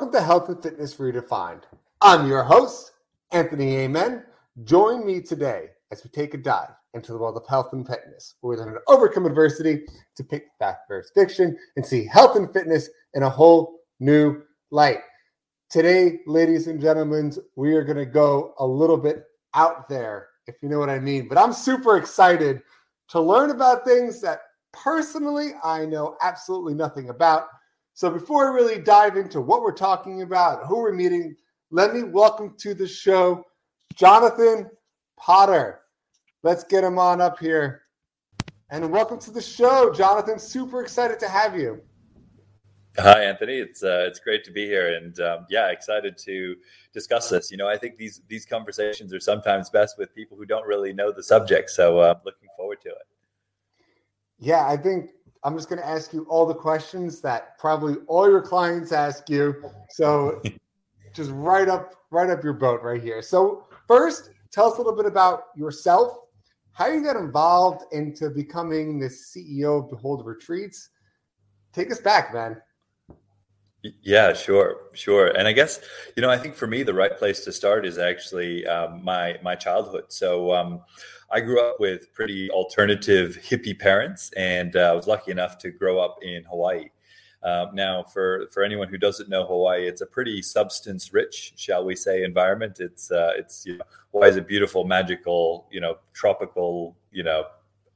Welcome to Health and Fitness Redefined. I'm your host, Anthony Amen. Join me today as we take a dive into the world of health and fitness, where we learn to overcome adversity to pick back versus fiction and see health and fitness in a whole new light. Today, ladies and gentlemen, we are going to go a little bit out there, if you know what I mean. But I'm super excited to learn about things that personally I know absolutely nothing about so before we really dive into what we're talking about, who we're meeting, let me welcome to the show Jonathan Potter. Let's get him on up here. And welcome to the show, Jonathan. Super excited to have you. Hi, Anthony. It's uh, it's great to be here, and um, yeah, excited to discuss this. You know, I think these these conversations are sometimes best with people who don't really know the subject. So, uh, looking forward to it. Yeah, I think I'm just going to ask you all the questions that probably all your clients ask you. So just right up, right up your boat right here. So first, tell us a little bit about yourself, how you got involved into becoming the CEO of Behold Retreats. Take us back, man. Yeah, sure, sure. And I guess you know, I think for me, the right place to start is actually um, my my childhood. So um, I grew up with pretty alternative hippie parents, and uh, I was lucky enough to grow up in Hawaii. Um, now, for for anyone who doesn't know Hawaii, it's a pretty substance rich, shall we say, environment. It's uh, it's you know, is a beautiful, magical, you know, tropical, you know,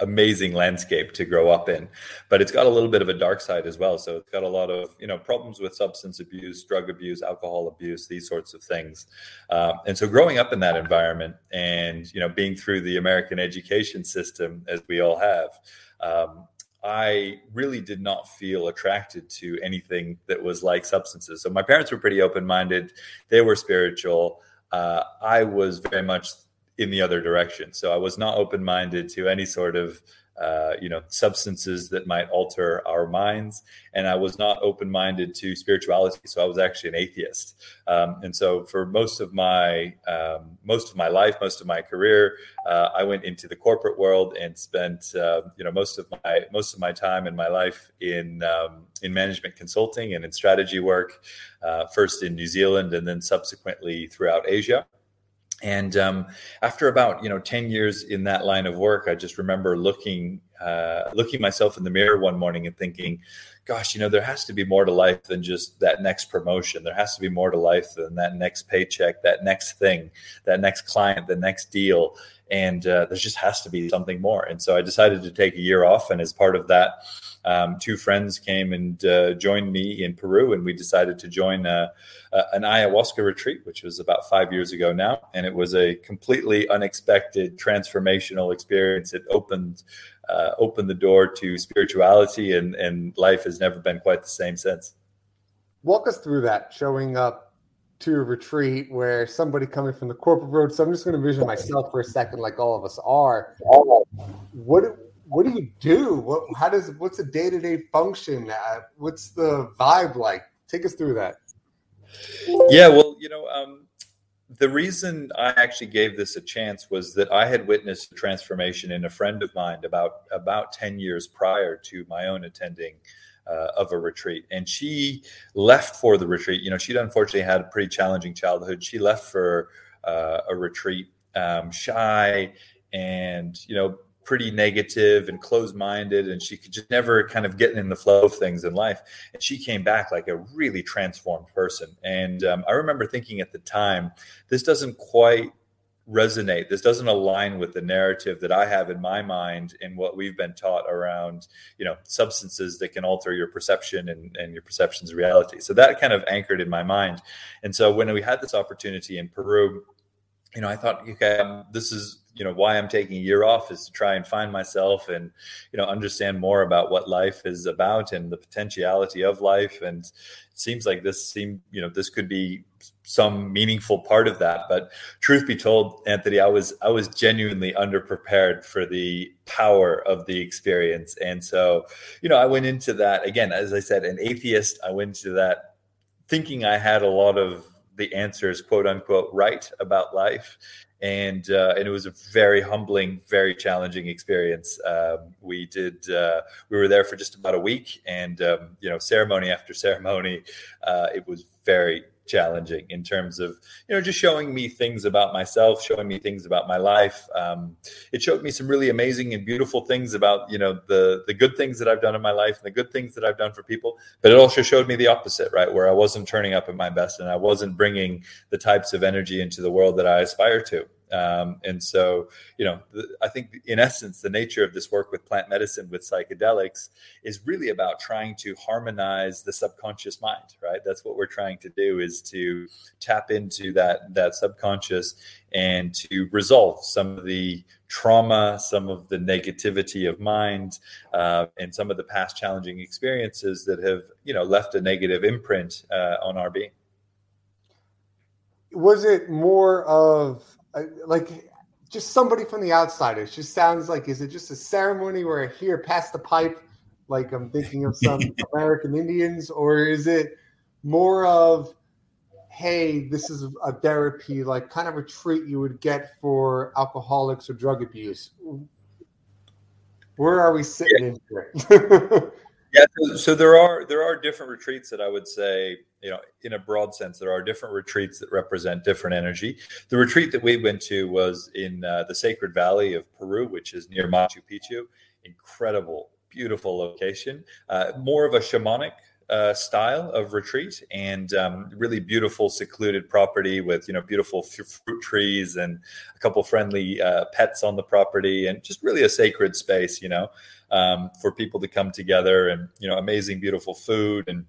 amazing landscape to grow up in but it's got a little bit of a dark side as well so it's got a lot of you know problems with substance abuse drug abuse alcohol abuse these sorts of things um, and so growing up in that environment and you know being through the american education system as we all have um, I really did not feel attracted to anything that was like substances. So my parents were pretty open minded, they were spiritual. Uh, I was very much in the other direction. So I was not open minded to any sort of uh, you know substances that might alter our minds, and I was not open minded to spirituality. So I was actually an atheist. Um, and so for most of my um, most of my life, most of my career, uh, I went into the corporate world and spent uh, you know most of my most of my time in my life in um, in management consulting and in strategy work. Uh, first in New Zealand, and then subsequently throughout Asia. And um, after about you know ten years in that line of work, I just remember looking uh, looking myself in the mirror one morning and thinking, "Gosh, you know, there has to be more to life than just that next promotion. There has to be more to life than that next paycheck, that next thing, that next client, the next deal." And uh, there just has to be something more. And so I decided to take a year off, and as part of that um, two friends came and uh, joined me in Peru, and we decided to join a, a, an ayahuasca retreat, which was about five years ago now. And it was a completely unexpected, transformational experience. It opened uh, opened the door to spirituality, and and life has never been quite the same since. Walk us through that, showing up to a retreat where somebody coming from the corporate world. So I'm just going to vision myself for a second, like all of us are. What what do you do? What how does what's the day to day function? Uh, what's the vibe like? Take us through that. Yeah, well, you know, um, the reason I actually gave this a chance was that I had witnessed a transformation in a friend of mine about about ten years prior to my own attending. Uh, of a retreat. And she left for the retreat. You know, she'd unfortunately had a pretty challenging childhood. She left for uh, a retreat, um, shy and, you know, pretty negative and closed-minded and she could just never kind of get in the flow of things in life. And she came back like a really transformed person. And um, i remember thinking at the time this doesn't quite resonate. This doesn't align with the narrative that i have in my mind and what we've been taught around you know substances that can alter your perception and, and your perceptions of reality. So that kind of anchored in my mind. And so when we had this opportunity in peru you know i thought okay um, this is you know why I'm taking a year off is to try and find myself and you know understand more about what life is about and the potentiality of life. And it seems like this seem you know this could be some meaningful part of that. But truth be told Anthony I was I was genuinely underprepared for the power of the experience. And so you know I went into that again as I said an atheist. I went into that thinking I had a lot of the answers, quote unquote, right about life. And, uh, and it was a very humbling, very challenging experience. Um, we did uh, we were there for just about a week, and um, you know ceremony after ceremony, uh, it was very challenging in terms of you know just showing me things about myself showing me things about my life. Um, it showed me some really amazing and beautiful things about you know the the good things that i've done in my life and the good things that i've done for people. But it also showed me the opposite right? Where i wasn't turning up at my best and i wasn't bringing the types of energy into the world that i aspire to um, and so, you know, I think in essence, the nature of this work with plant medicine, with psychedelics, is really about trying to harmonize the subconscious mind. Right. That's what we're trying to do is to tap into that that subconscious and to resolve some of the trauma, some of the negativity of mind, uh, and some of the past challenging experiences that have, you know, left a negative imprint uh, on our being. Was it more of like just somebody from the outside. It just sounds like is it just a ceremony where I hear pass the pipe, like I'm thinking of some American Indians, or is it more of hey, this is a therapy, like kind of a treat you would get for alcoholics or drug abuse? Where are we sitting yeah. into it? Yeah, so, so, there are there are different retreats that I would say, you know, in a broad sense, there are different retreats that represent different energy. The retreat that we went to was in uh, the Sacred Valley of Peru, which is near Machu Picchu. Incredible, beautiful location. Uh, more of a shamanic uh, style of retreat and um, really beautiful secluded property with you know beautiful fruit trees and a couple friendly uh, pets on the property and just really a sacred space you know um, for people to come together and you know amazing beautiful food. And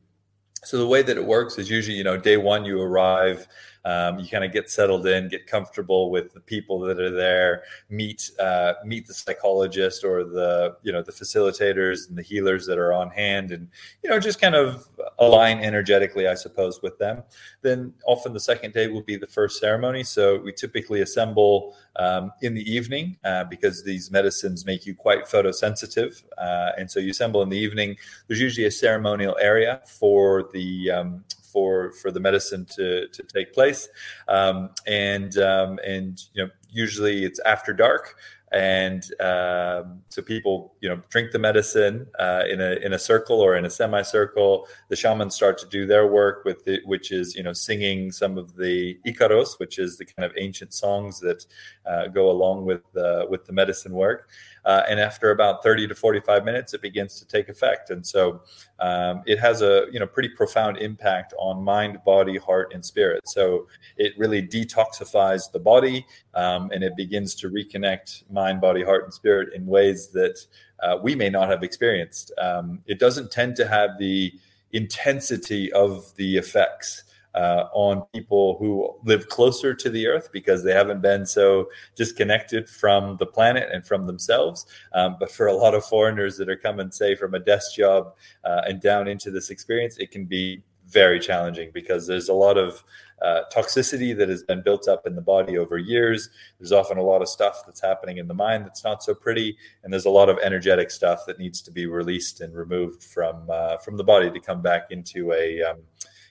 so the way that it works is usually you know day one you arrive um, you kind of get settled in, get comfortable with the people that are there, meet uh, meet the psychologist or the you know the facilitators and the healers that are on hand, and you know just kind of align energetically, I suppose, with them. Then often the second day will be the first ceremony. So we typically assemble um, in the evening uh, because these medicines make you quite photosensitive, uh, and so you assemble in the evening. There's usually a ceremonial area for the um, for for the medicine to to take place, um, and um, and you know usually it's after dark. And um, so people you know drink the medicine uh, in a in a circle or in a semicircle. The shamans start to do their work with it which is you know singing some of the icaros which is the kind of ancient songs that uh, go along with with the medicine work uh, and after about 30 to 45 minutes, it begins to take effect. And so um, it has a you know pretty profound impact on mind, body, heart, and spirit. So it really detoxifies the body, um, and it begins to reconnect mind, body, heart, and spirit in ways that uh, we may not have experienced. Um, it doesn't tend to have the intensity of the effects uh, on people who live closer to the earth because they haven't been so disconnected from the planet and from themselves. Um, but for a lot of foreigners that are coming, say, from a desk job uh, and down into this experience, it can be very challenging because there's a lot of uh, toxicity that has been built up in the body over years. There's often a lot of stuff that's happening in the mind that's not so pretty, and there's a lot of energetic stuff that needs to be released and removed from uh, from the body to come back into a um,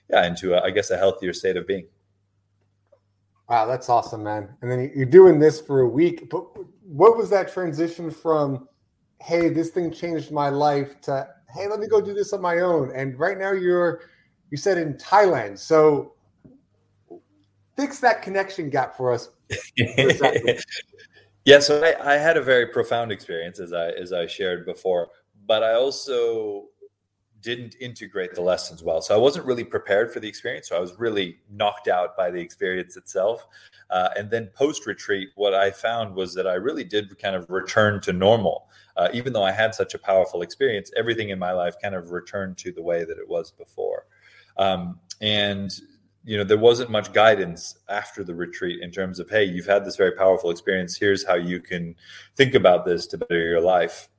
yeah, into a, I guess a healthier state of being. Wow, that's awesome, man. And then you're doing this for a week. But what was that transition from, hey, this thing changed my life to, hey, let me go do this on my own? And right now you're, you said in Thailand. So fix that connection gap for us. yeah, so I, I had a very profound experience as I as I shared before, but I also didn't integrate the lessons well. So I wasn't really prepared for the experience. So I was really knocked out by the experience itself. Uh, and then post retreat, what I found was that I really did kind of return to normal. Uh, even though I had such a powerful experience, everything in my life kind of returned to the way that it was before. Um, and you know there wasn't much guidance after the retreat in terms of hey you've had this very powerful experience here's how you can think about this to better your life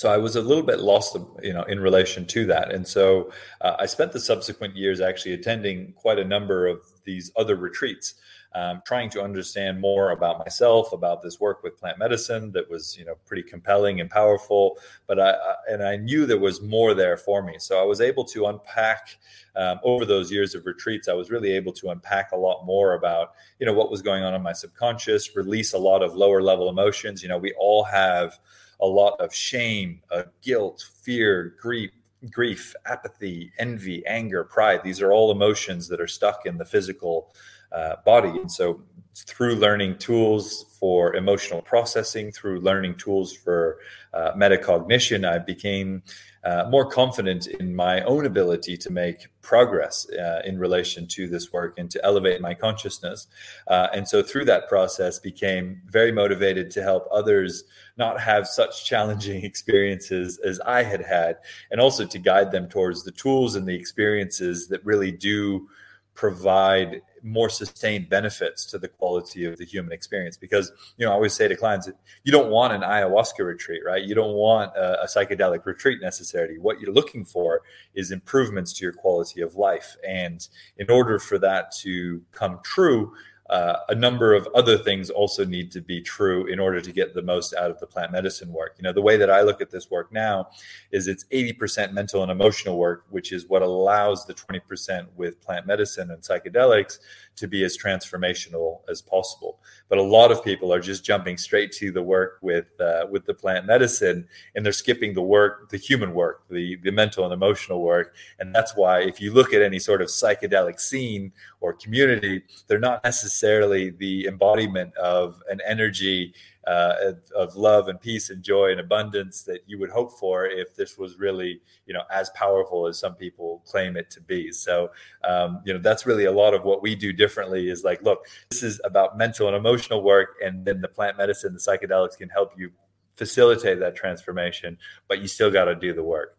so I was a little bit lost, you know, in relation to that. And so uh, I spent the subsequent years actually attending quite a number of these other retreats, um, trying to understand more about myself, about this work with plant medicine that was, you know, pretty compelling and powerful. But I, I and I knew there was more there for me. So I was able to unpack um, over those years of retreats. I was really able to unpack a lot more about, you know, what was going on in my subconscious, release a lot of lower level emotions. You know, we all have a lot of shame, uh, guilt, fear, grief, grief, apathy, envy, anger, pride. These are all emotions that are stuck in the physical uh, body. And so, through learning tools for emotional processing, through learning tools for uh, metacognition, I became uh, more confident in my own ability to make progress uh, in relation to this work and to elevate my consciousness. Uh, and so through that process, became very motivated to help others not have such challenging experiences as I had had, and also to guide them towards the tools and the experiences that really do provide more sustained benefits to the quality of the human experience. Because you know i always say to clients you don't want an ayahuasca retreat right? You don't want a, a, psychedelic retreat necessarily. What you're looking for is improvements to your quality of life. And in order for that to come true uh, a number of other things also need to be true in order to get the most out of the plant medicine work. You know, the way that I look at this work now is it's 80% mental and emotional work, which is what allows the 20% with plant medicine and psychedelics to be as transformational as possible. But a lot of people are just jumping straight to the work with uh, with the plant medicine, and they're skipping the work, the human work, the the mental and emotional work. And that's why, if you look at any sort of psychedelic scene or community, they're not necessarily the embodiment of an energy uh, of love and peace and joy and abundance that you would hope for if this was really you know as powerful as some people claim it to be. So um, you know that's really a lot of what we do differently is like look this is about mental and emotional work and then the plant medicine the psychedelics can help you facilitate that transformation but you still got to do the work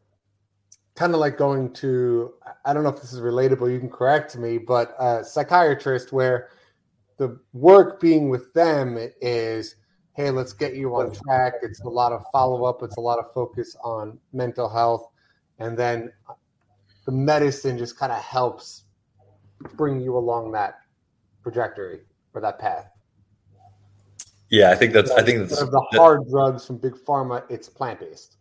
kind of like going to i don't know if this is relatable you can correct me but a psychiatrist where the work being with them is hey, let's get you on track. It's a lot of follow up, it's a lot of focus on mental health. And then uh, the medicine just kind of helps bring you along that trajectory or that path. Yeah, I think that's. I think that's the hard drugs from big pharma. It's plant based.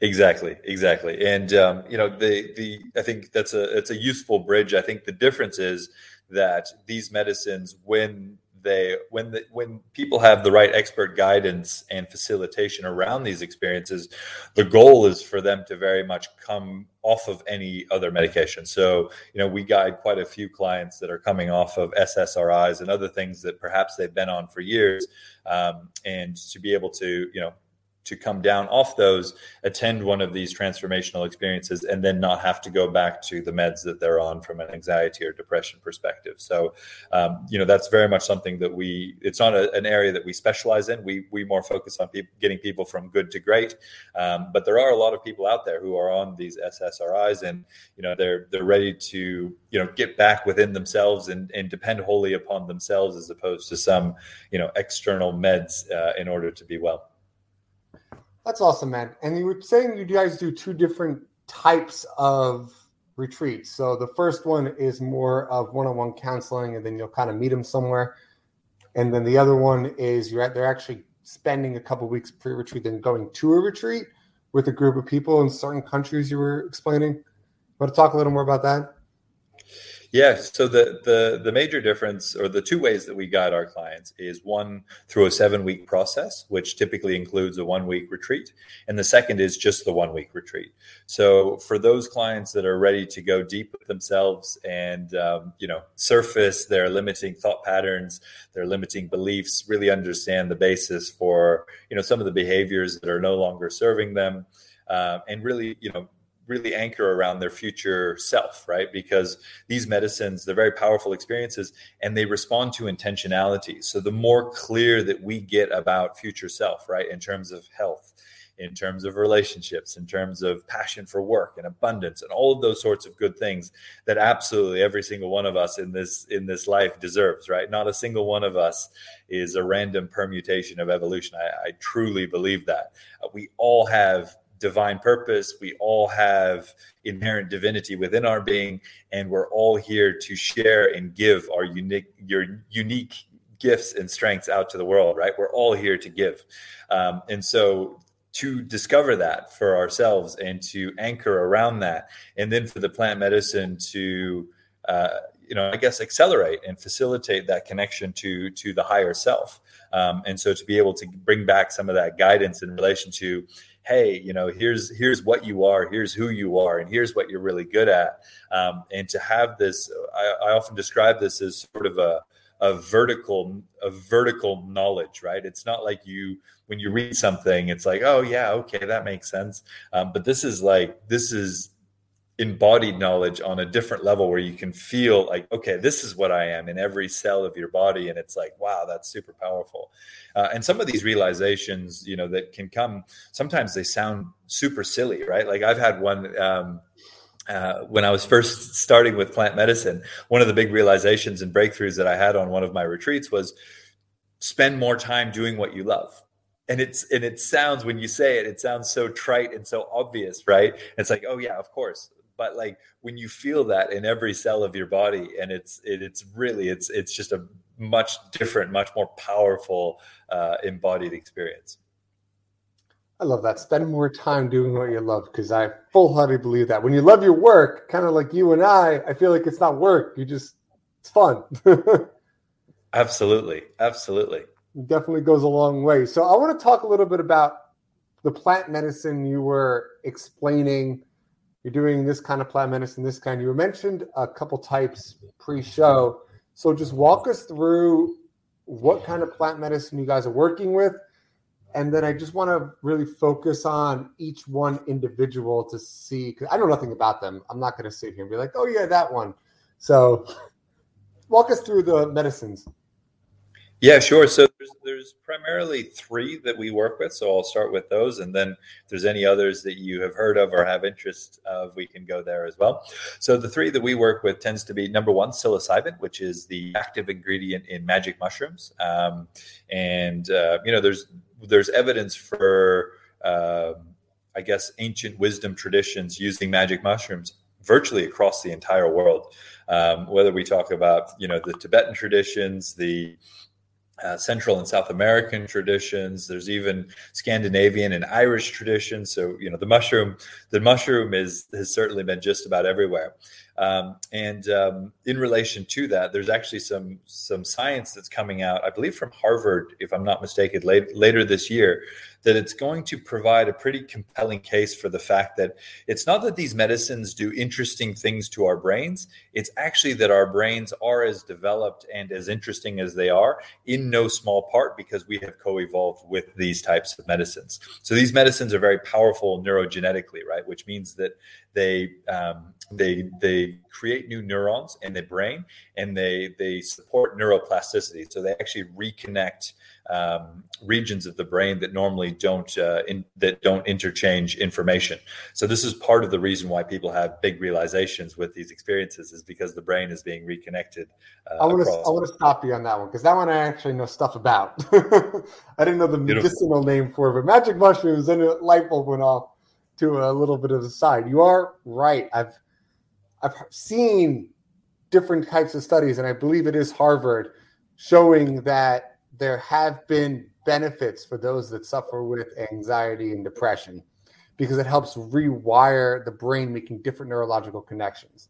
Exactly, exactly, and um, you know the the I think that's a it's a useful bridge. I think the difference is that these medicines, when they when the, when people have the right expert guidance and facilitation around these experiences the goal is for them to very much come off of any other medication so you know we guide quite a few clients that are coming off of ssris and other things that perhaps they've been on for years um, and to be able to you know to come down off those, attend one of these transformational experiences, and then not have to go back to the meds that they're on from an anxiety or depression perspective. So, um, you know, that's very much something that we. It's not a, an area that we specialize in. We we more focus on pe- getting people from good to great. Um, but there are a lot of people out there who are on these SSRIs, and you know, they're they're ready to you know get back within themselves and and depend wholly upon themselves as opposed to some you know external meds uh, in order to be well. That's awesome, man. And you were saying you guys do two different types of retreats. So the first one is more of one-on-one counseling, and then you'll kind of meet them somewhere. And then the other one is you're at they're actually spending a couple weeks pre-retreat, then going to a retreat with a group of people in certain countries. You were explaining. Want to talk a little more about that? Yeah. So the the the major difference, or the two ways that we guide our clients, is one through a seven week process, which typically includes a one week retreat, and the second is just the one week retreat. So for those clients that are ready to go deep with themselves and um, you know surface their limiting thought patterns, their limiting beliefs, really understand the basis for you know some of the behaviors that are no longer serving them. Uh, and really, you know, really anchor around their future self, right? Because these medicines, they're very powerful experiences and they respond to intentionality. So the more clear that we get about future self, right, in terms of health, in terms of relationships, in terms of passion for work and abundance and all of those sorts of good things that absolutely every single one of us in this in this life deserves, right? Not a single one of us is a random permutation of evolution. I, I truly believe that. Uh, we all have divine purpose. We all have inherent divinity within our being, and we're all here to share and give our unique your unique gifts and strengths out to the world. Right? We're all here to give, um, and so to discover that for ourselves and to anchor around that, and then for the plant medicine to uh, you know, I guess accelerate and facilitate that connection to to the higher self. Um, and so to be able to bring back some of that guidance in relation to hey you know here's here's what you are here's who you are and here's what you're really good at. Um, and to have this I, I, often describe this as sort of a a vertical a vertical knowledge right? It's not like you when you read something it's like oh yeah okay that makes sense. Um, but this is like this is embodied knowledge on a different level where you can feel like okay this is what i am in every cell of your body and it's like wow that's super powerful. Uh, and some of these realizations you know that can come sometimes they sound super silly right? Like i've had one um, uh, when I was first starting with plant medicine, one of the big realizations and breakthroughs that I had on one of my retreats was spend more time doing what you love. And it's and it sounds when you say it it sounds so trite and so obvious right? It's like oh yeah of course but like when you feel that in every cell of your body and it's it, it's really it's it's just a much different much more powerful uh, embodied experience. I love that. Spend more time doing what you love because i full-heartedly believe that. When you love your work kind of like you and i i feel like it's not work you just it's fun. Absolutely absolutely. It definitely goes a long way. So i want to talk a little bit about the plant medicine you were explaining you're doing this kind of plant medicine, this kind. You mentioned a couple types pre-show. So just walk us through what kind of plant medicine you guys are working with. And then I just want to really focus on each one individual to see, because I know nothing about them. I'm not going to sit here and be like, oh, yeah, that one. So walk us through the medicines. Yeah, sure. So there's, there's primarily three that we work with. So I'll start with those. And then if there's any others that you have heard of or have interest of, we can go there as well. So the three that we work with tends to be number one, psilocybin, which is the active ingredient in magic mushrooms. Um, and, uh, you know, there's, there's evidence for, uh, I guess, ancient wisdom traditions using magic mushrooms virtually across the entire world. Um, whether we talk about, you know, the Tibetan traditions, the uh, Central and South American traditions. There's even Scandinavian and Irish traditions. So you know the mushroom, the mushroom is has certainly been just about everywhere. Um, and um, in relation to that, there's actually some some science that's coming out, I believe from Harvard, if I'm not mistaken, late, later this year, that it's going to provide a pretty compelling case for the fact that it's not that these medicines do interesting things to our brains. It's actually that our brains are as developed and as interesting as they are, in no small part because we have co-evolved with these types of medicines. So these medicines are very powerful neurogenetically, right? Which means that they um, they they create new neurons in the brain and they they support neuroplasticity. So they actually reconnect um, regions of the brain that normally don't uh, in, that don't interchange information. So this is part of the reason why people have big realizations with these experiences is because the brain is being reconnected uh, i want to i want to stop you on that one because that one i actually know stuff about. I didn't know the medicinal Beautiful. name for it but magic mushrooms and a light bulb went off to a little bit of the side. You are right. I've I've seen different types of studies, and I believe it is Harvard, showing that there have been benefits for those that suffer with anxiety and depression because it helps rewire the brain, making different neurological connections.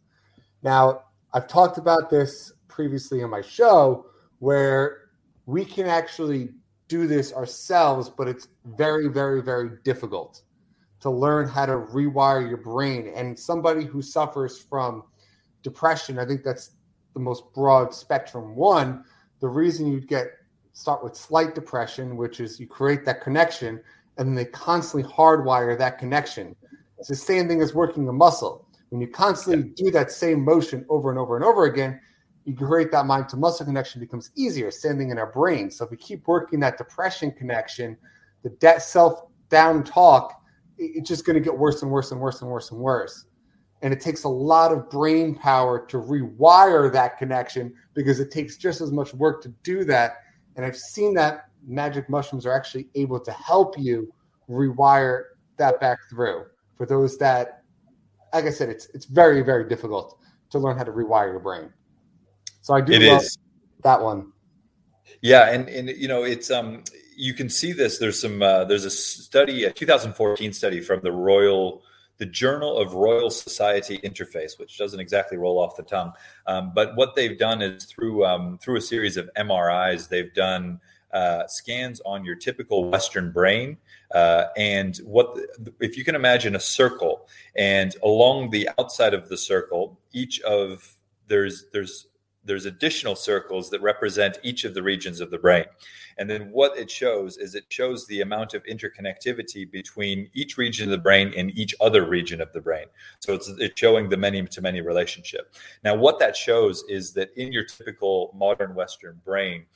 Now, I've talked about this previously on my show where we can actually do this ourselves, but it's very, very, very difficult to learn how to rewire your brain. And somebody who suffers from depression, I think that's the most broad spectrum one. The reason you get start with slight depression, which is you create that connection and then they constantly hardwire that connection. It's the same thing as working a muscle. When you constantly do that same motion over and over and over again, you create that mind to muscle connection becomes easier, same thing in our brain. So if we keep working that depression connection, the self down talk, it's just going to get worse and worse and worse and worse and worse. And it takes a lot of brain power to rewire that connection because it takes just as much work to do that. And I've seen that magic mushrooms are actually able to help you rewire that back through. For those that, like I said, it's it's very very difficult to learn how to rewire your brain. So I do it love is. that one. Yeah, and and you know it's um you can see this. There's some uh, there's a study, a 2014 study from the Royal the Journal of Royal Society Interface, which doesn't exactly roll off the tongue. Um, but what they've done is through um, through a series of MRIs, they've done uh, scans on your typical Western brain. Uh, and what if you can imagine a circle, and along the outside of the circle, each of there's there's there's additional circles that represent each of the regions of the brain. And then what it shows is it shows the amount of interconnectivity between each region of the brain and each other region of the brain. So it's, it's showing the many to many relationship. Now, what that shows is that in your typical modern Western brain,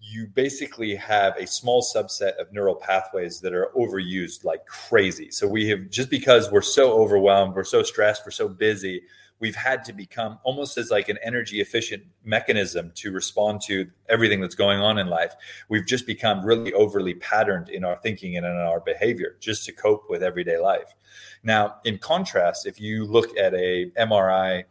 you basically have a small subset of neural pathways that are overused like crazy. So we have just because we're so overwhelmed, we're so stressed, we're so busy, we've had to become almost as like an energy efficient mechanism to respond to everything that's going on in life. We've just become really overly patterned in our thinking and in our behavior just to cope with everyday life. Now, in contrast, if you look at a MRI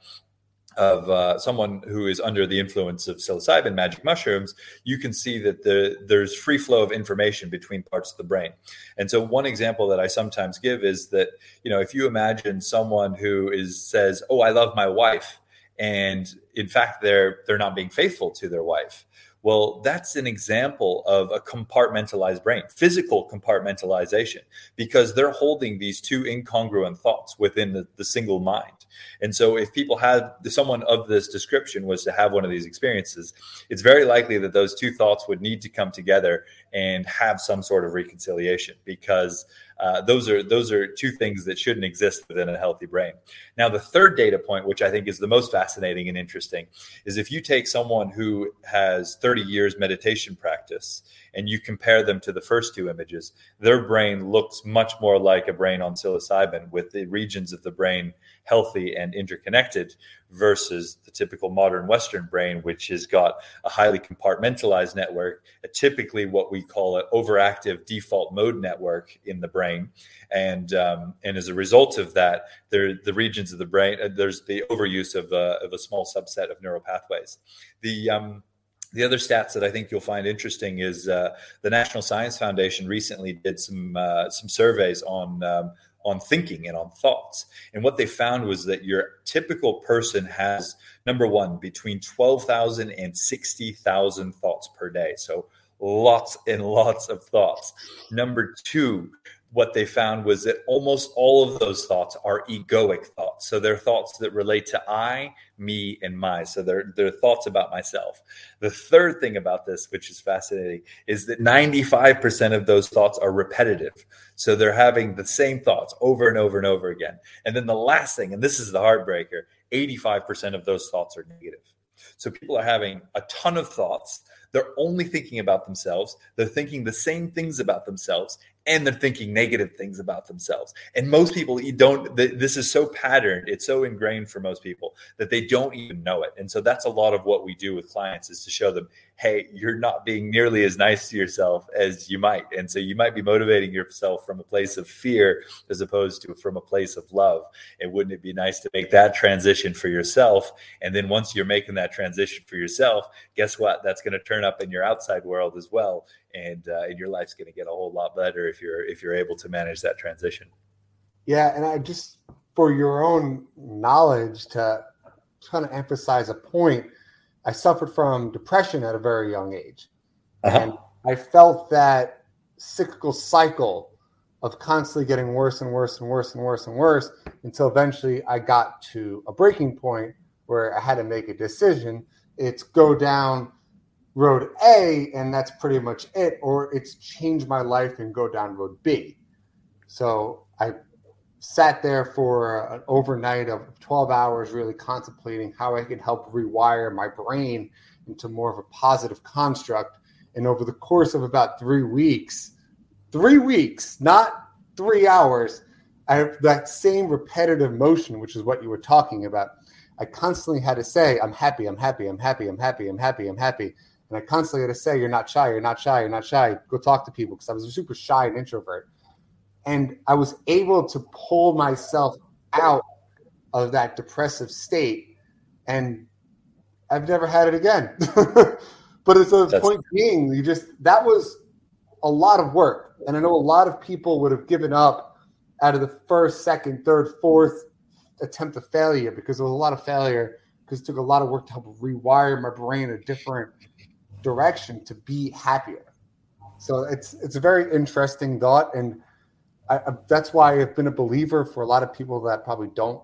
of uh, someone who is under the influence of psilocybin magic mushrooms, you can see that the, there's free flow of information between parts of the brain. And so, one example that I sometimes give is that you know if you imagine someone who is says, "Oh, I love my wife," and in fact they're they're not being faithful to their wife. Well, that's an example of a compartmentalized brain, physical compartmentalization, because they're holding these two incongruent thoughts within the, the single mind. And so, if people have someone of this description was to have one of these experiences, it's very likely that those two thoughts would need to come together and have some sort of reconciliation because uh, those are those are two things that shouldn't exist within a healthy brain. Now, the third data point, which I think is the most fascinating and interesting, is if you take someone who has 30 years meditation practice and you compare them to the first two images, their brain looks much more like a brain on psilocybin, with the regions of the brain healthy and interconnected versus the typical modern Western brain, which has got a highly compartmentalized network, typically what we call an overactive default mode network in the brain. And, um, and as a result of that, there, the regions of the brain, uh, there's the overuse of, uh, of a small subset of neural pathways. The, um, the other stats that I think you'll find interesting is uh, the National Science Foundation recently did some uh, some surveys on um, on thinking and on thoughts. And what they found was that your typical person has number one between 12,000 and 60,000 thoughts per day. So lots and lots of thoughts. Number two, what they found was that almost all of those thoughts are egoic thoughts. So they're thoughts that relate to I, me, and my. So they're, they're thoughts about myself. The third thing about this, which is fascinating, is that 95% of those thoughts are repetitive. So they're having the same thoughts over and over and over again. And then the last thing, and this is the heartbreaker 85% of those thoughts are negative. So people are having a ton of thoughts. They're only thinking about themselves. They're thinking the same things about themselves and they're thinking negative things about themselves. And most people you don't this is so patterned, it's so ingrained for most people that they don't even know it. And so that's a lot of what we do with clients is to show them, hey, you're not being nearly as nice to yourself as you might. And so you might be motivating yourself from a place of fear as opposed to from a place of love. And wouldn't it be nice to make that transition for yourself? And then once you're making that transition for yourself, guess what? That's going to turn up in your outside world as well and uh, and your life's going to get a whole lot better if you're if you're able to manage that transition. Yeah, and I just for your own knowledge to kind of emphasize a point, I suffered from depression at a very young age, uh-huh. and I felt that cyclical cycle of constantly getting worse and worse and worse and worse and worse until eventually I got to a breaking point where I had to make a decision. It's go down road A and that's pretty much it, or it's change my life and go down road B. So I sat there for an overnight of 12 hours, really contemplating how I could help rewire my brain into more of a positive construct. And over the course of about three weeks, three weeks, not three hours, I have that same repetitive motion, which is what you were talking about. I constantly had to say, I'm happy, I'm happy, I'm happy, I'm happy, I'm happy, I'm happy. And I constantly had to say, You're not shy, you're not shy, you're not shy. Go talk to people because I was a super shy and introvert. And I was able to pull myself out of that depressive state. And I've never had it again. but it's the point being, you just, that was a lot of work. And I know a lot of people would have given up out of the first, second, third, fourth attempt of failure because there was a lot of failure because it took a lot of work to help rewire my brain a different direction to be happier. So it's it's a very interesting thought, and I, I, that's why I've been a believer for a lot of people that probably don't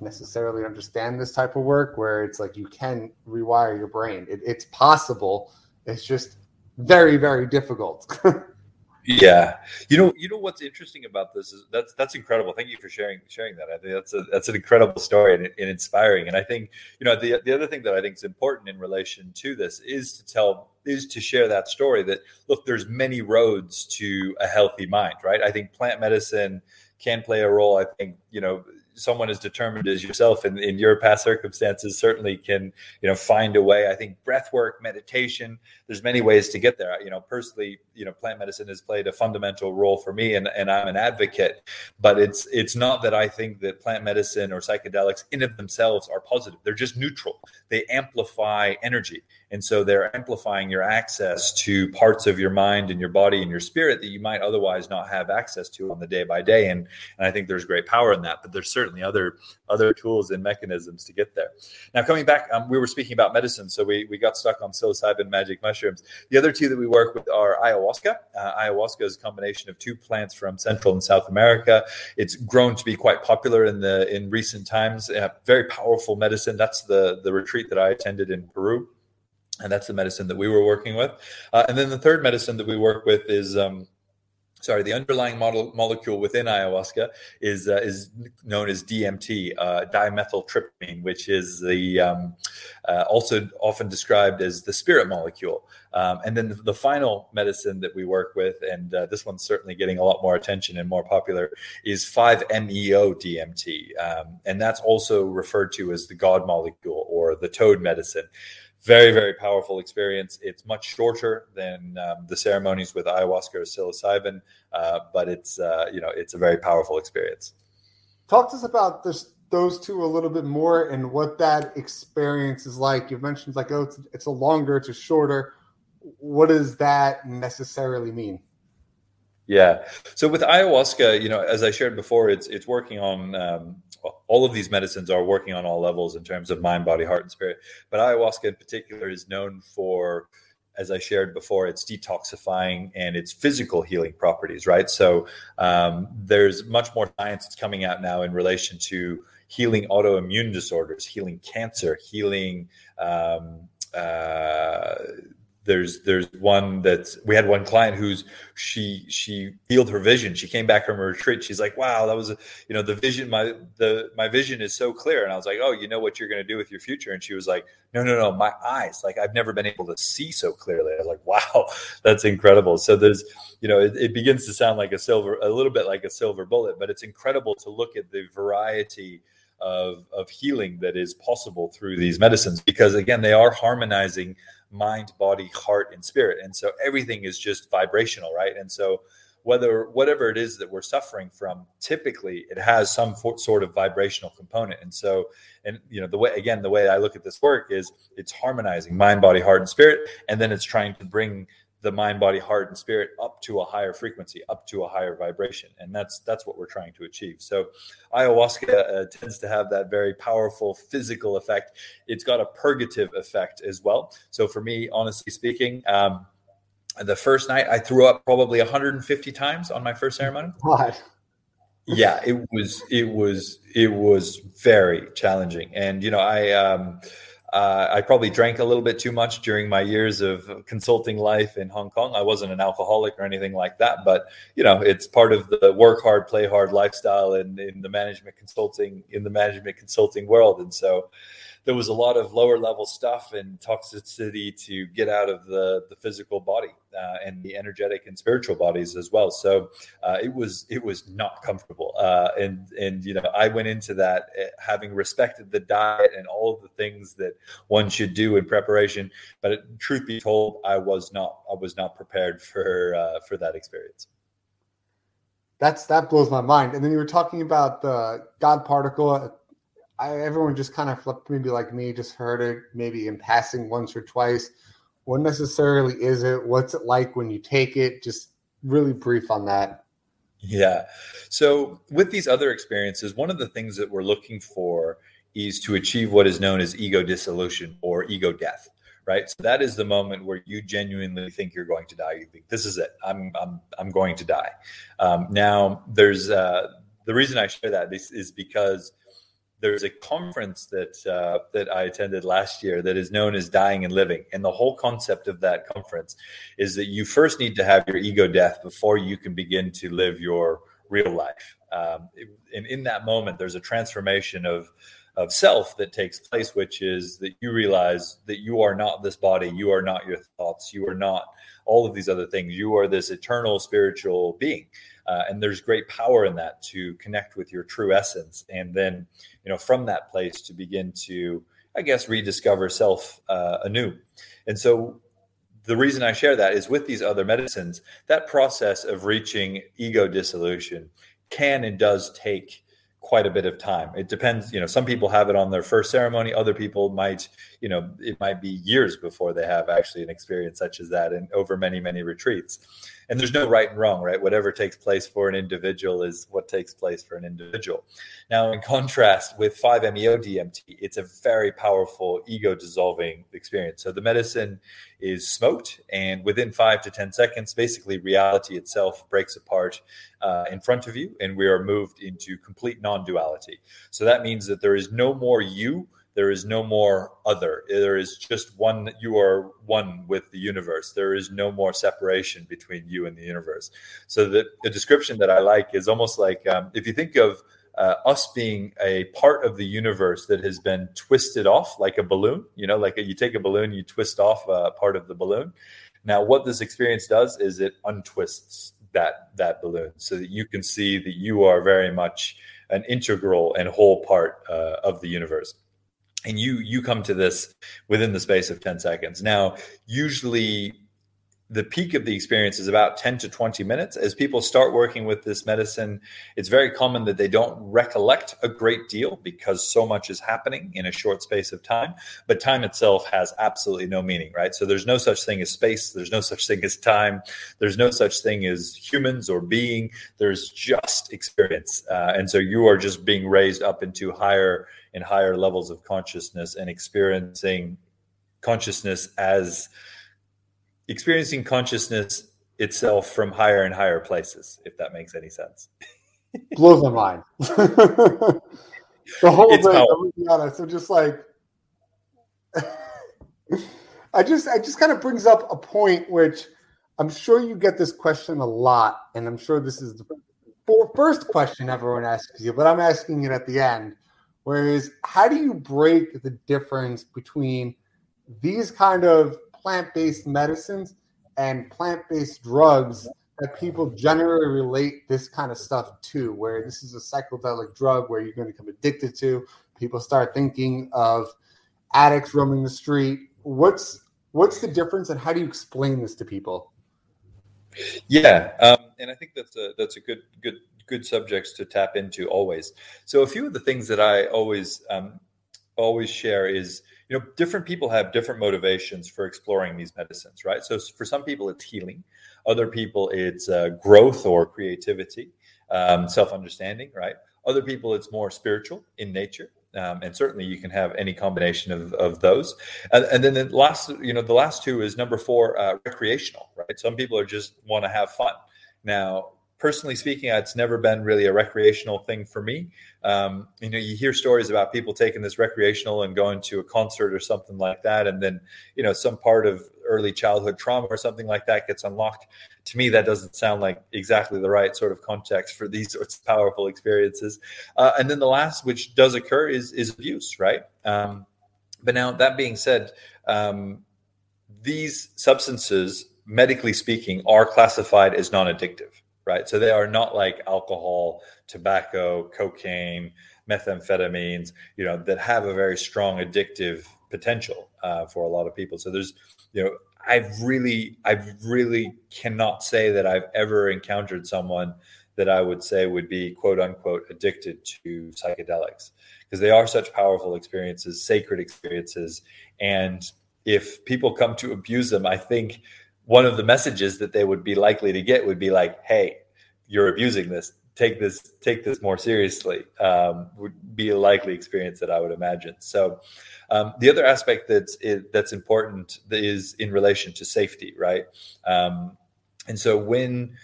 necessarily understand this type of work, where it's like you can rewire your brain. It, it's possible. It's just very very difficult. Yeah, you know, you know what's interesting about this is that's that's incredible. Thank you for sharing sharing that. I think that's a that's an incredible story and, and inspiring. And I think you know the the other thing that I think is important in relation to this is to tell is to share that story that look, there's many roads to a healthy mind, right? I think plant medicine can play a role. I think you know someone as determined as yourself in, in your past circumstances certainly can you know find a way. I think breath work meditation there's many ways to get there. You know personally you know plant medicine has played a fundamental role for me and, and i'm an advocate but it's it's not that i think that plant medicine or psychedelics in of themselves are positive. They're just neutral. They amplify energy and so they're amplifying your access to parts of your mind and your body and your spirit that you might otherwise not have access to on the day by day. And, and i think there's great power in that but there's certainly other other tools and mechanisms to get there. Now coming back um, we were speaking about medicine so we, we got stuck on psilocybin magic mushrooms. The other two that we work with are ayahuasca. Uh, ayahuasca is a combination of two plants from central and south america. It's grown to be quite popular in the in recent times. Uh, very powerful medicine. That's the the retreat that i attended in peru and that's the medicine that we were working with. Uh, and then the third medicine that we work with is. Um, sorry, the underlying model, molecule within ayahuasca is uh, is known as DMT, uh, dimethyltryptamine, which is the um, uh, also often described as the spirit molecule. Um, and then the, the, final medicine that we work with, and uh, this one's certainly getting a lot more attention and more popular, is 5-MeO DMT, um, and that's also referred to as the God molecule or the toad medicine very very powerful experience. It's much shorter than um, the ceremonies with ayahuasca or psilocybin uh, but it's uh, you know it's a very powerful experience. Talk to us about this those two a little bit more and what that experience is like. You've mentioned like oh it's, it's a longer it's a shorter. What does that necessarily mean yeah. So with ayahuasca, you know, as I shared before, it's it's working on um, all of these medicines are working on all levels in terms of mind, body, heart, and spirit. But ayahuasca in particular is known for, as I shared before, its detoxifying and its physical healing properties, right? So um, there's much more science that's coming out now in relation to healing autoimmune disorders, healing cancer, healing. Um, uh, there's there's one that we had one client who's she she healed her vision. She came back from a retreat. She's like wow that was a, you know the vision my the my vision is so clear. And i was like oh you know what you're going to do with your future? And she was like no no no my eyes. Like i've never been able to see so clearly. I was like wow that's incredible. So there's you know it, it begins to sound like a silver a little bit like a silver bullet but it's incredible to look at the variety of, of healing that is possible through these medicines because again they are harmonizing mind, body, heart, and spirit. And so everything is just vibrational, right? And so whether whatever it is that we're suffering from, typically it has some for, sort of vibrational component. And so, and you know, the way again, the way I look at this work is it's harmonizing mind, body, heart, and spirit, and then it's trying to bring the mind body heart and spirit up to a higher frequency up to a higher vibration. And that's that's what we're trying to achieve. So ayahuasca uh, tends to have that very powerful physical effect. It's got a purgative effect as well. So for me honestly speaking um, the first night i threw up probably 150 times on my first ceremony. What yeah it was it was it was very challenging. And you know i um uh, I probably drank a little bit too much during my years of consulting life in Hong Kong. I wasn't an alcoholic or anything like that, but you know, it's part of the work hard, play hard lifestyle in, in the management consulting in the management consulting world. And so there was a lot of lower level stuff and toxicity to get out of the the physical body uh, and the energetic and spiritual bodies as well. So uh, it was it was not comfortable, uh, and and you know I went into that uh, having respected the diet and all of the things that one should do in preparation. But it, truth be told, I was not I was not prepared for uh, for that experience. That's that blows my mind. And then you were talking about the God particle. I, everyone just kind of flipped, maybe like me, just heard it maybe in passing once or twice. What necessarily is it? What's it like when you take it? Just really brief on that. Yeah. So with these other experiences, one of the things that we're looking for is to achieve what is known as ego dissolution or ego death right? So that is the moment where you genuinely think you're going to die. You think this is it. I'm I'm I'm going to die. Um, now, there's uh, the reason I share that is, is because there's a conference that uh, that I attended last year that is known as Dying and Living, and the whole concept of that conference is that you first need to have your ego death before you can begin to live your real life. Um, and in that moment, there's a transformation of of self that takes place, which is that you realize that you are not this body, you are not your thoughts, you are not all of these other things. You are this eternal spiritual being. Uh, and there's great power in that to connect with your true essence. And then, you know, from that place to begin to, I guess, rediscover self uh, anew. And so the reason I share that is with these other medicines, that process of reaching ego dissolution can and does take quite a bit of time. It depends, you know, some people have it on their first ceremony, other people might, you know, it might be years before they have actually an experience such as that and over many, many retreats and there's no right and wrong right? Whatever takes place for an individual is what takes place for an individual. Now in contrast with 5-meo dmt it's a very powerful ego dissolving experience. So the medicine is smoked and within five to ten seconds basically reality itself breaks apart uh, in front of you and we are moved into complete non-duality. So that means that there is no more you there is no more other. There is just one, you are one with the universe. There is no more separation between you and the universe. So the, the description that I like is almost like um, if you think of uh, us being a part of the universe that has been twisted off like a balloon, you know, like you take a balloon, you twist off a part of the balloon. Now, what this experience does is it untwists that that balloon so that you can see that you are very much an integral and whole part uh, of the universe and you you come to this within the space of 10 seconds. Now usually the peak of the experience is about 10 to 20 minutes. As people start working with this medicine it's very common that they don't recollect a great deal because so much is happening in a short space of time but time itself has absolutely no meaning right? So there's no such thing as space there's no such thing as time there's no such thing as humans or being there's just experience. Uh, and so you are just being raised up into higher and higher levels of consciousness and experiencing consciousness as experiencing consciousness itself from higher and higher places, if that makes any sense. Blows my mind. the whole it's thing, I'm be honest, I'm just like I just I just kind of brings up a point which I'm sure you get this question a lot, and I'm sure this is the first question everyone asks you, but I'm asking it at the end. Whereas, how do you break the difference between these kind of plant based medicines and plant based drugs that people generally relate this kind of stuff to? Where this is a psychedelic drug where you're going to become addicted to. People start thinking of addicts roaming the street. What's what's the difference, and how do you explain this to people? Yeah, um, and I think that's a that's a good good good subjects to tap into always. So a few of the things that I always um, always share is you know different people have different motivations for exploring these medicines, right? So for some people it's healing, other people it's uh, growth or creativity, um, self understanding, right? Other people it's more spiritual in nature. Um, and certainly you can have any combination of, of those and, and, then the last you know the last two is number four uh, recreational right some people are just want to have fun now personally speaking, it's never been really a recreational thing for me. Um, you know, you hear stories about people taking this recreational and going to a concert or something like that, and then you know some part of early childhood trauma or something like that gets unlocked. To me, that doesn't sound like exactly the right sort of context for these sorts of powerful experiences. Uh, and then the last, which does occur, is is abuse, right? Um, But now that being said, um, these substances, medically speaking, are classified as non-addictive, right? So they are not like alcohol, tobacco, cocaine, methamphetamines, you know, that have a very strong addictive potential uh, for a lot of people. So there's, you know, I've really, I really cannot say that I've ever encountered someone that I would say would be quote unquote addicted to psychedelics because they are such powerful experiences, sacred experiences. And if people come to abuse them, I think one of the messages that they would be likely to get would be like, hey, you're abusing this. Take this, take this more seriously. Um, would be a likely experience that I would imagine. So, um, the other aspect that's that's important is in relation to safety, right? Um, and so when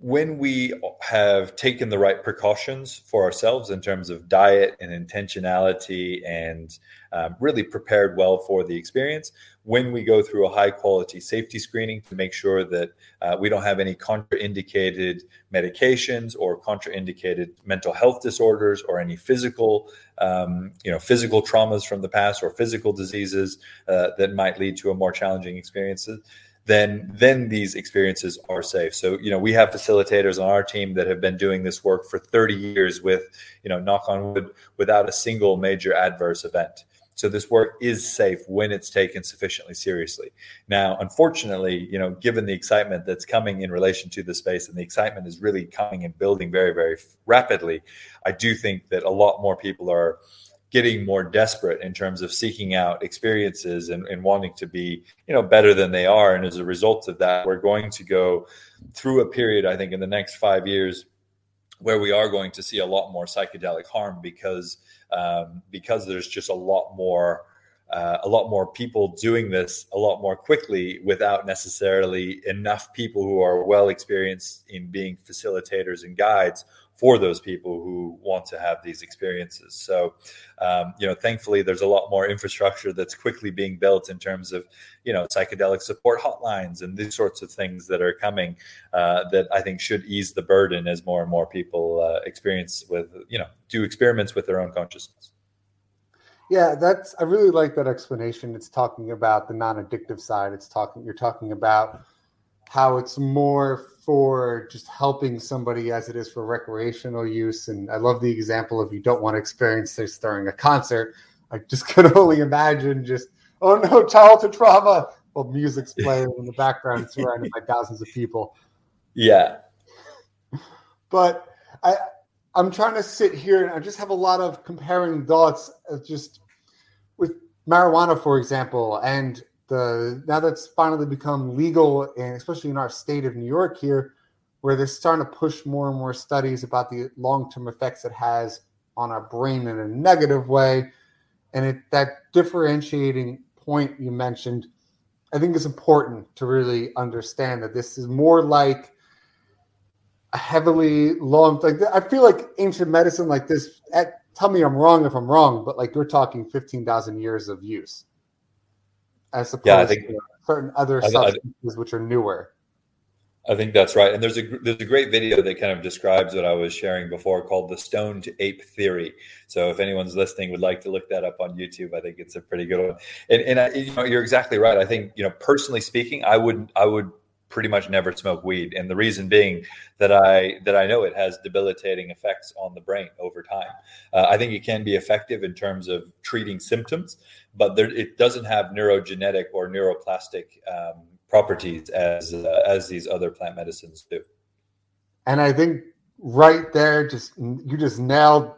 when we have taken the right precautions for ourselves in terms of diet and intentionality and um, really prepared well for the experience, when we go through a high quality safety screening to make sure that uh, we don't have any contraindicated medications or contraindicated mental health disorders or any physical, um, you know, physical traumas from the past or physical diseases uh, that might lead to a more challenging experiences then then these experiences are safe. So you know we have facilitators on our team that have been doing this work for 30 years with you know knock on wood without a single major adverse event. So this work is safe when it's taken sufficiently seriously. Now, unfortunately, you know, given the excitement that's coming in relation to the space, and the excitement is really coming and building very, very rapidly, I do think that a lot more people are getting more desperate in terms of seeking out experiences and, and, wanting to be you know better than they are. And as a result of that we're going to go through a period i think in the next five years where we are going to see a lot more psychedelic harm because um, because there's just a lot more uh, a lot more people doing this a lot more quickly without necessarily enough people who are well experienced in being facilitators and guides for those people who want to have these experiences. So, um, you know, thankfully, there's a lot more infrastructure that's quickly being built in terms of, you know, psychedelic support hotlines and these sorts of things that are coming uh, that I think should ease the burden as more and more people uh, experience with, you know, do experiments with their own consciousness. Yeah, that's I really like that explanation. It's talking about the non-addictive side. It's talking you're talking about how it's more for just helping somebody as it is for recreational use. And I love the example of you don't want to experience this during a concert. I just can only imagine just, oh no, childhood trauma. Well, music's playing in the background, surrounded by thousands of people. Yeah. But I, I'm trying to sit here and I just have a lot of comparing thoughts, just with marijuana, for example, and the now that's finally become legal, and especially in our state of New York here, where they're starting to push more and more studies about the long-term effects it has on our brain in a negative way, and it, that differentiating point you mentioned, I think is important to really understand that this is more like a heavily long like I feel like ancient medicine like this. At, tell me I'm wrong if I'm wrong, but like you're talking fifteen thousand years of use as opposed yeah, I think, to certain other I, substances I, which are newer. I think that's right. And there's a there's a great video that kind of describes what I was sharing before called the stoned ape theory. So if anyone's listening would like to look that up on YouTube, I think it's a pretty good one. And, and I, you know, you're exactly right. I think you know, personally speaking, I would I would pretty much never smoke weed. And the reason being that i that i know it has debilitating effects on the brain over time. Uh, i think it can be effective in terms of treating symptoms but there, it doesn't have neurogenetic or neuroplastic um, properties as uh, as these other plant medicines do. And i think right there just you just nailed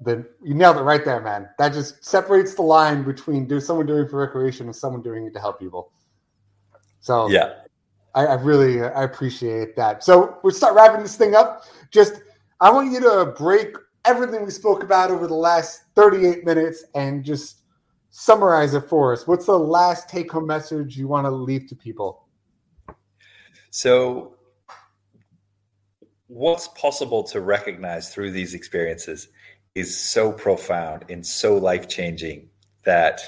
the you nailed it right there man. That just separates the line between do someone doing it for recreation and someone doing it to help people. So yeah I, I really I appreciate that. So we'll start wrapping this thing up. Just I want you to break everything we spoke about over the last 38 minutes and just summarize it for us. What's the last take home message you want to leave to people? So, what's possible to recognize through these experiences is so profound and so life changing that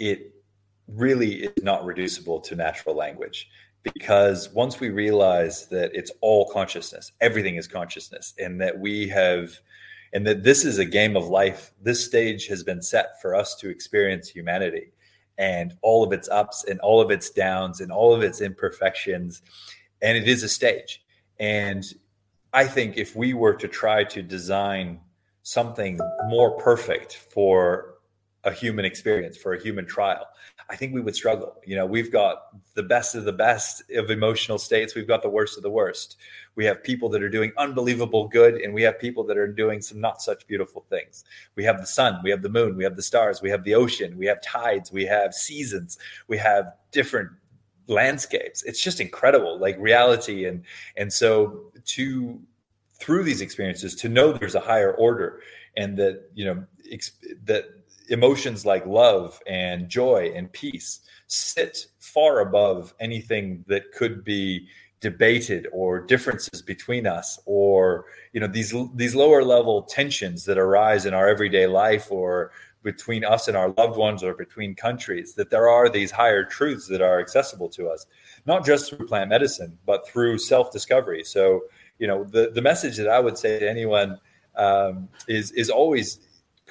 it really is not reducible to natural language because once we realize that it's all consciousness everything is consciousness and that we have and that this is a game of life. This stage has been set for us to experience humanity and all of its ups and all of its downs and all of its imperfections. And it is a stage. And I think if we were to try to design something more perfect for a human experience, for a human trial, I think we would struggle. You know, we've got the best of the best of emotional states. We've got the worst of the worst. We have people that are doing unbelievable good, and we have people that are doing some not such beautiful things. We have the sun, we have the moon, we have the stars, we have the ocean, we have tides, we have seasons, we have different landscapes. It's just incredible, like reality. And and so to through these experiences, to know there's a higher order and that, you know, that emotions like love and joy and peace sit far above anything that could be debated or differences between us or you know these these lower level tensions that arise in our everyday life or between us and our loved ones or between countries that there are these higher truths that are accessible to us not just through plant medicine but through self discovery so you know the the message that i would say to anyone um, is is always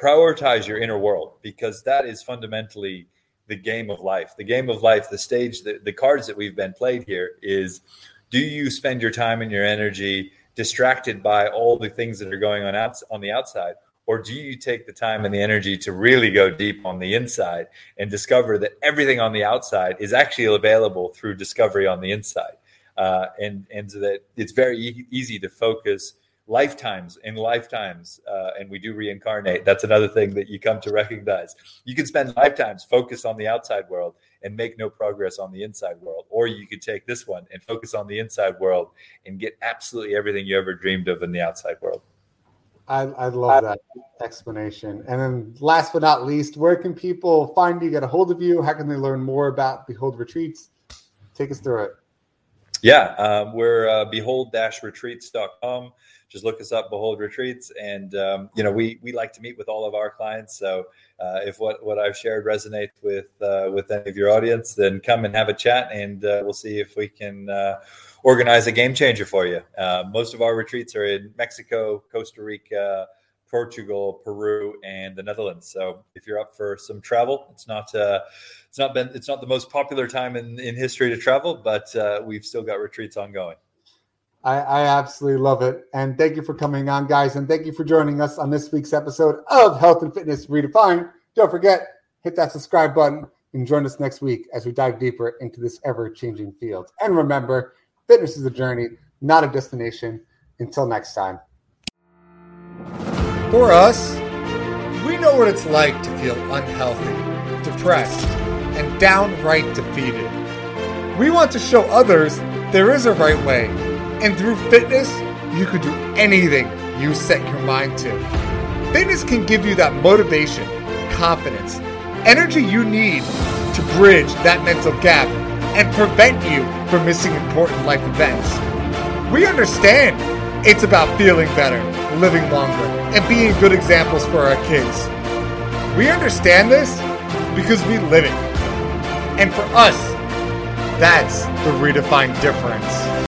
prioritize your inner world because that is fundamentally the game of life. The game of life, the stage, the, the cards that we've been played here is do you spend your time and your energy distracted by all the things that are going on out, on the outside? Or do you take the time and the energy to really go deep on the inside and discover that everything on the outside is actually available through discovery on the inside? Uh, and and so that it's very e- easy to focus lifetimes and lifetimes uh, and we do reincarnate that's another thing that you come to recognize you can spend lifetimes focused on the outside world and make no progress on the inside world or you could take this one and focus on the inside world and get absolutely everything you ever dreamed of in the outside world I, I love that explanation. And then, last but not least, where can people find you, get a hold of you? How can they learn more about Behold Retreats? Take us through it. Yeah, um, we're uh, behold-retreats.com just look us up, Behold Retreats, and um, you know we we like to meet with all of our clients. So uh, if what what I've shared resonates with uh, with any of your audience, then come and have a chat, and uh, we'll see if we can uh, organize a game changer for you. Uh, most of our retreats are in Mexico, Costa Rica. Portugal, Peru, and the Netherlands. So if you're up for some travel, it's not uh, it's not been it's not the most popular time in, in history to travel, but uh, we've still got retreats ongoing. I, I, absolutely love it. And thank you for coming on, guys. And thank you for joining us on this week's episode of Health and Fitness Redefined. Don't forget, hit that subscribe button and join us next week as we dive deeper into this ever changing field. And remember, fitness is a journey, not a destination. Until next time. For us, we know what it's like to feel unhealthy, depressed, and downright defeated. We want to show others there is a right way and through fitness, you can do anything you set your mind to. Fitness can give you that motivation, confidence, energy you need to bridge that mental gap and prevent you from missing important life events. We understand it's about feeling better, living longer, and being good examples for our kids. We understand this because we live it. And for us, that's the redefined difference.